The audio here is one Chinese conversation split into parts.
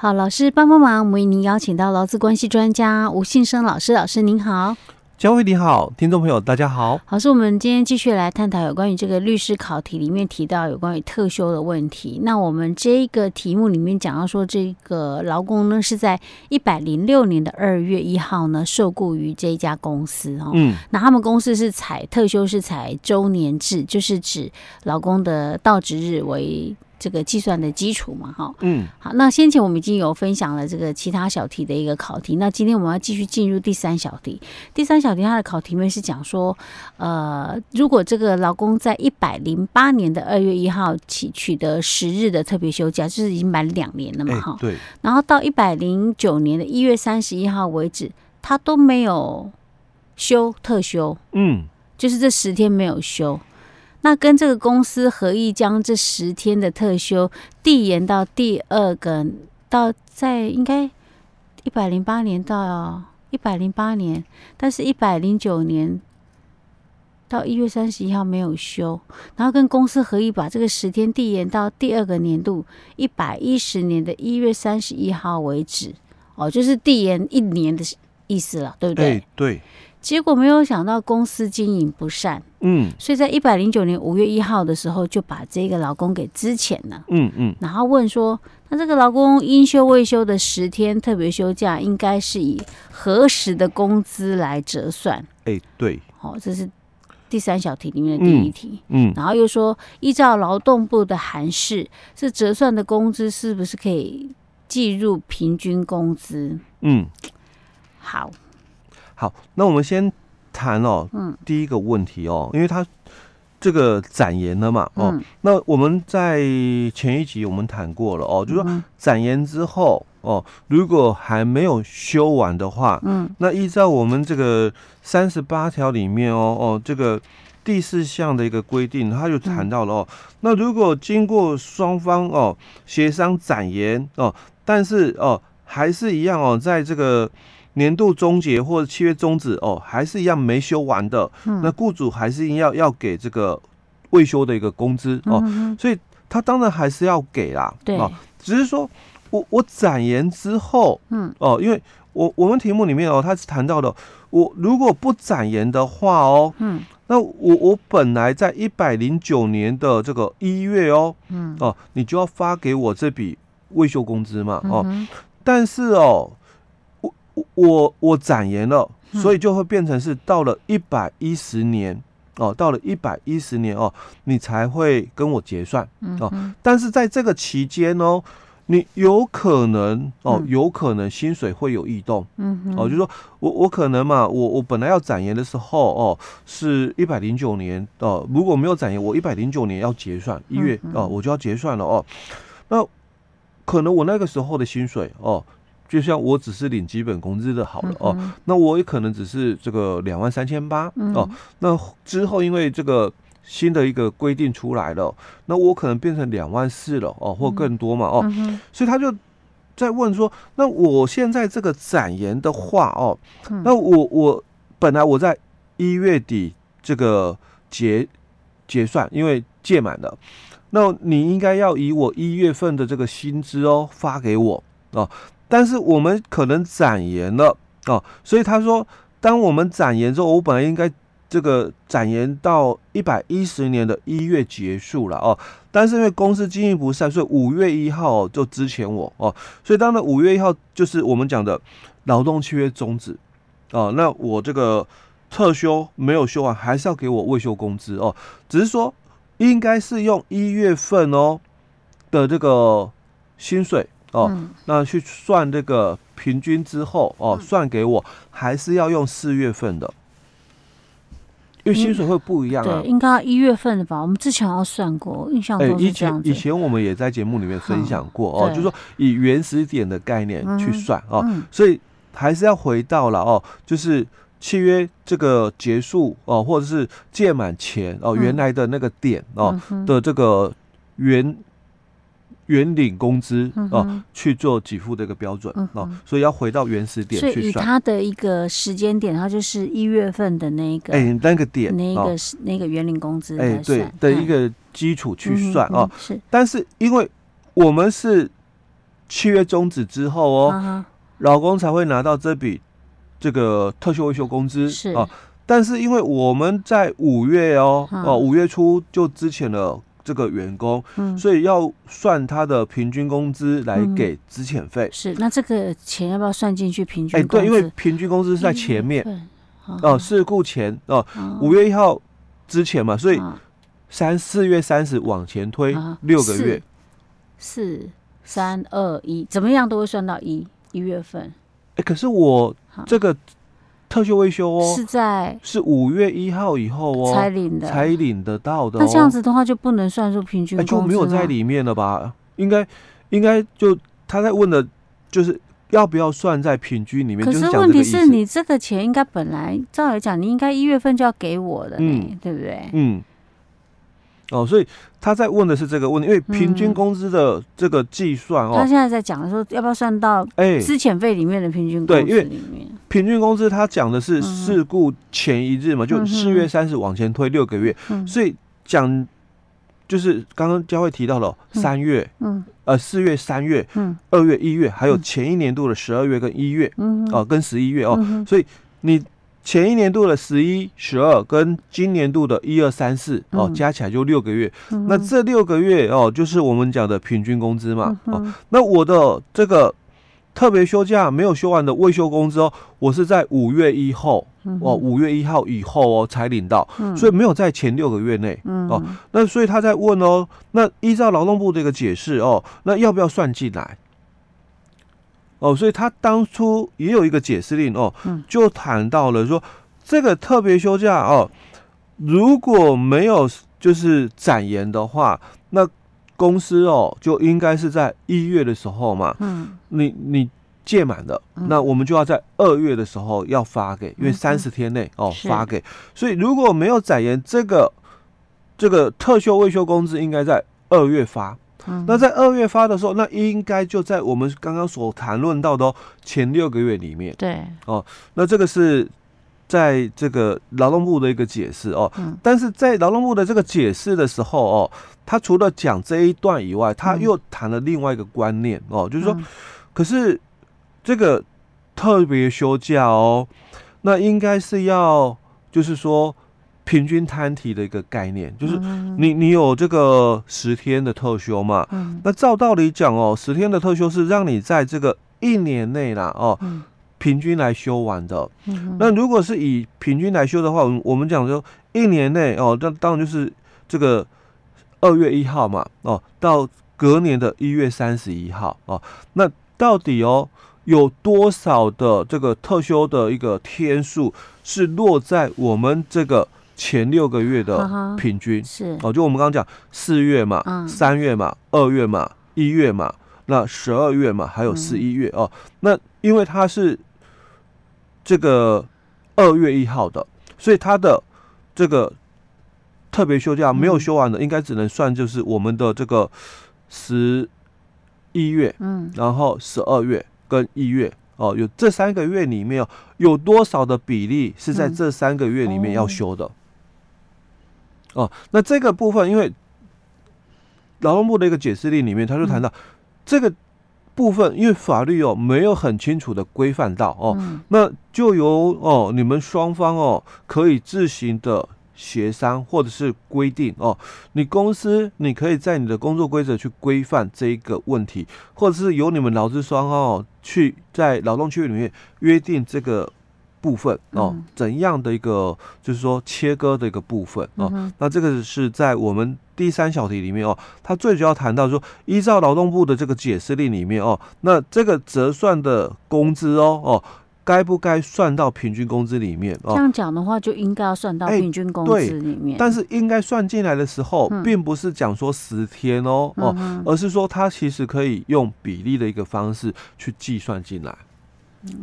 好，老师帮帮忙，我们为您邀请到劳资关系专家吴信生老师，老师您好。嘉惠你好，听众朋友大家好。老师，我们今天继续来探讨有关于这个律师考题里面提到有关于特休的问题。那我们这个题目里面讲到说，这个劳工呢是在一百零六年的二月一号呢受雇于这一家公司哦。嗯。那他们公司是采特休是采周年制，就是指劳工的到职日为。这个计算的基础嘛，哈，嗯，好，那先前我们已经有分享了这个其他小题的一个考题，那今天我们要继续进入第三小题。第三小题它的考题面是讲说，呃，如果这个劳工在一百零八年的二月一号起取得十日的特别休假，就是已经满两年了嘛，哈、欸，对，然后到一百零九年的一月三十一号为止，他都没有休特休，嗯，就是这十天没有休。那跟这个公司合意将这十天的特休递延到第二个，到在应该一百零八年到一百零八年，但是一百零九年到一月三十一号没有休，然后跟公司合意把这个十天递延到第二个年度一百一十年的一月三十一号为止，哦，就是递延一年的意思了，对不对？对。结果没有想到公司经营不善，嗯，所以在一百零九年五月一号的时候就把这个劳工给支遣了，嗯嗯，然后问说，那这个劳工应休未休的十天特别休假，应该是以何时的工资来折算？哎，对，好，这是第三小题里面的第一题，嗯，然后又说，依照劳动部的函释，这折算的工资是不是可以计入平均工资？嗯，好。好，那我们先谈哦，嗯，第一个问题哦，因为他这个展延了嘛，哦，那我们在前一集我们谈过了哦，就是说展延之后哦，如果还没有修完的话，嗯，那依照我们这个三十八条里面哦哦这个第四项的一个规定，他就谈到了哦，那如果经过双方哦协商展延哦，但是哦还是一样哦，在这个。年度终结或者契约终止哦，还是一样没休完的，嗯、那雇主还是一样要给这个未休的一个工资哦，嗯、所以他当然还是要给啦，对。哦，只是说我我展延之后，嗯。哦，因为我我们题目里面哦，他是谈到的，我如果不展延的话哦，嗯，那我我本来在一百零九年的这个一月哦，嗯。哦，你就要发给我这笔未休工资嘛，哦，嗯、但是哦。我我展延了，所以就会变成是到了一百一十年哦，到了一百一十年哦，你才会跟我结算哦。但是在这个期间哦，你有可能哦，有可能薪水会有异动，嗯哦，就是说我我可能嘛，我我本来要展延的时候哦，是一百零九年哦，如果没有展延，我一百零九年要结算一月哦，我就要结算了哦。那可能我那个时候的薪水哦。就像我只是领基本工资的好了哦，那我也可能只是这个两万三千八哦。那之后因为这个新的一个规定出来了，那我可能变成两万四了哦，或更多嘛哦。所以他就在问说，那我现在这个展延的话哦，那我我本来我在一月底这个结结算，因为届满了，那你应该要以我一月份的这个薪资哦发给我哦。但是我们可能展延了哦，所以他说，当我们展延之后，我本来应该这个展延到一百一十年的一月结束了哦，但是因为公司经营不善，所以五月一号就之前我哦，所以当然五月一号就是我们讲的劳动契约终止哦，那我这个特休没有休完，还是要给我未休工资哦，只是说应该是用一月份哦的这个薪水。哦，那去算这个平均之后哦，算给我还是要用四月份的，因为薪水会不一样啊。对，应该一月份的吧？我们之前要算过，印象中是这样子。以前我们也在节目里面分享过哦，就是说以原始点的概念去算哦，所以还是要回到了哦，就是契约这个结束哦，或者是届满前哦，原来的那个点哦的这个原。原领工资哦，去做给付的一个标准哦，所以要回到原始点去算。所以以它的一个时间点，它就是一月份的那个哎，那个点，那个是那个原领工资哎，对的一个基础去算哦。是，但是因为我们是契约终止之后哦，啊、劳工才会拿到这笔这个特休未休工资是。啊。但是因为我们在五月哦哦五月初就之前了这个员工，嗯，所以要算他的平均工资来给资遣费。是，那这个钱要不要算进去平均？哎，对，因为平均工资是在前面哦，事故前哦，五月一号之前嘛，所以三四月三十往前推六个月，四三二一，怎么样都会算到一一月份。哎，可是我这个。特休未休哦，是在是五月一号以后哦才领的，才领得到的。那这样子的话就不能算入平均工资，就没有在里面了吧？应该应该就他在问的，就是要不要算在平均里面？可是问题是你这个钱应该本来照理讲，你应该一月份就要给我的，嗯，对不对？嗯。哦，所以他在问的是这个问题，因为平均工资的这个计算哦，他现在在讲的时候，要不要算到哎。资遣费里面的平均工资里面？对，因为平均工资他讲的是事故前一日嘛，就四月三十往前推六个月，所以讲就是刚刚佳慧提到了三月，嗯，呃四月、三月、嗯，二月、一月，还有前一年度的十二月跟一月，嗯，哦跟十一月哦，所以你。前一年度的十一、十二跟今年度的一二三四哦，加起来就六个月。嗯、那这六个月哦，就是我们讲的平均工资嘛。嗯、哦，那我的这个特别休假没有休完的未休工资哦，我是在五月一号哦，五月一号以后哦才领到，嗯、所以没有在前六个月内。嗯、哦，那所以他在问哦，那依照劳动部的一个解释哦，那要不要算进来？哦，所以他当初也有一个解释令哦，就谈到了说，这个特别休假哦，如果没有就是展延的话，那公司哦就应该是在一月的时候嘛，嗯，你你届满的，那我们就要在二月的时候要发给，因为三十天内哦发给，所以如果没有展延，这个这个特休未休工资应该在二月发。那在二月发的时候，那应该就在我们刚刚所谈论到的哦，前六个月里面。对哦，那这个是在这个劳动部的一个解释哦。但是在劳动部的这个解释的时候哦，他除了讲这一段以外，他又谈了另外一个观念哦，就是说，可是这个特别休假哦，那应该是要就是说。平均摊提的一个概念，就是你你有这个十天的特休嘛？嗯、那照道理讲哦，十天的特休是让你在这个一年内啦哦，平均来休完的。嗯、那如果是以平均来休的话，我们我们讲说一年内哦，那当然就是这个二月一号嘛哦，到隔年的一月三十一号哦。那到底哦有多少的这个特休的一个天数是落在我们这个？前六个月的平均。是。哦，就我们刚刚讲四月嘛，三月嘛，二月嘛，一月嘛，那十二月嘛，还有十一月。哦。那因为它是这个二月一号的，所以它的这个特别休假没有休完的，应该只能算就是我们的这个十一月，嗯，然后十二月跟一月。哦，有这三个月里面哦，有多少的比例是在这三个月里面要休的？哦，那这个部分，因为劳动部的一个解释令里面，他就谈到这个部分，因为法律哦没有很清楚的规范到哦，那就由哦你们双方哦可以自行的协商或者是规定哦，你公司你可以在你的工作规则去规范这一个问题，或者是由你们劳资双方哦去在劳动区域里面约定这个。部分哦，怎样的一个就是说切割的一个部分哦，嗯、那这个是在我们第三小题里面哦，它最主要谈到说，依照劳动部的这个解释令里面哦，那这个折算的工资哦哦，该不该算到平均工资里面？哦，这样讲的话，就应该要算到平均工资里面。欸、但是应该算进来的时候，并不是讲说十天哦、嗯、哦，而是说它其实可以用比例的一个方式去计算进来。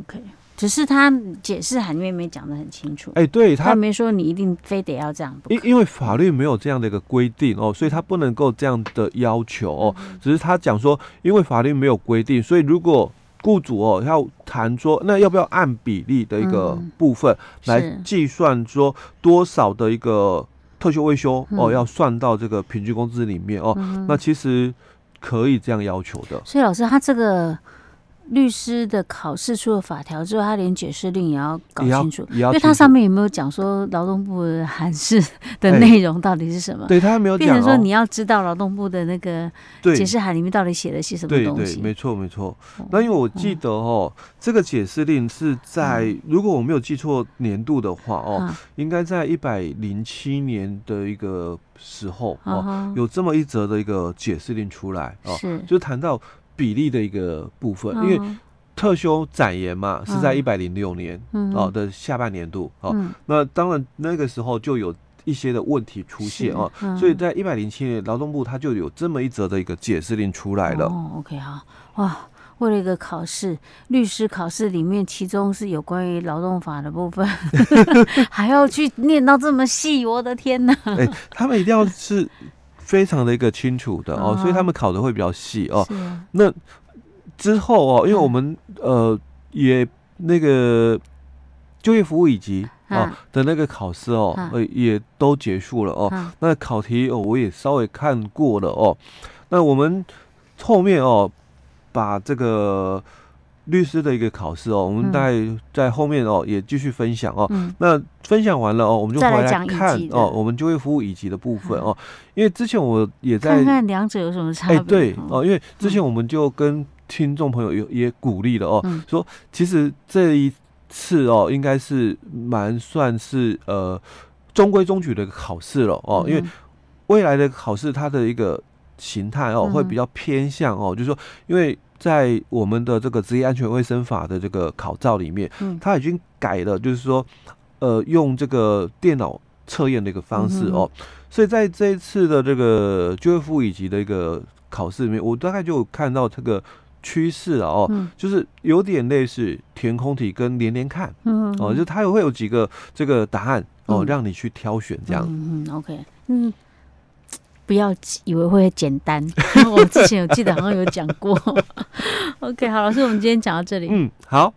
OK。只是他解释函里面没讲的很清楚，哎、欸，对他，他没说你一定非得要这样，因因为法律没有这样的一个规定哦，所以他不能够这样的要求哦。嗯、只是他讲说，因为法律没有规定，所以如果雇主哦要谈说，那要不要按比例的一个部分来计算说多少的一个特休未休哦，要算到这个平均工资里面哦，嗯、那其实。可以这样要求的。所以老师，他这个。律师的考试出了法条之后，他连解释令也要搞清楚，因为他上面有没有讲说劳动部的函释的内容到底是什么？对他没有讲，变成说你要知道劳动部的那个解释函里面到底写了些什么东西？对，对对，没错没错。那因为我记得哦，嗯、这个解释令是在、嗯、如果我没有记错年度的话哦，嗯、应该在一百零七年的一个时候哦，嗯、有这么一则的一个解释令出来哦，是就谈到。比例的一个部分，因为特休展延嘛，是在一百零六年哦的下半年度哦，那当然那个时候就有一些的问题出现哦，所以在一百零七年劳动部它就有这么一则的一个解释令出来了。哦，OK 好，哇，为了一个考试，律师考试里面，其中是有关于劳动法的部分，还要去念到这么细，我的天哪！哎，他们一定要是。非常的一个清楚的哦，所以他们考的会比较细哦。那之后哦，因为我们呃也那个就业服务以及哦的那个考试哦，呃也都结束了哦。那考题哦我也稍微看过了哦。那我们后面哦把这个。律师的一个考试哦，我们大概在后面哦也继续分享哦。嗯、那分享完了哦，我们就回来看哦，我们就会服务乙级的部分哦。因为之前我也在看看两者有什么差别。哎，对哦，因为之前我们就跟听众朋友也也鼓励了哦，嗯、说其实这一次哦，应该是蛮算是呃中规中矩的一个考试了哦，因为未来的考试它的一个形态哦会比较偏向哦，就是说因为。在我们的这个职业安全卫生法的这个考照里面，嗯，他已经改了，就是说，呃，用这个电脑测验的一个方式哦，所以在这一次的这个就业服务乙级的一个考试里面，我大概就看到这个趋势了哦，就是有点类似填空题跟连连看，嗯，哦，就它也会有几个这个答案哦，让你去挑选这样，嗯嗯，OK，嗯。不要以为会简单，我之前有记得好像有讲过。OK，好，老师，我们今天讲到这里。嗯，好。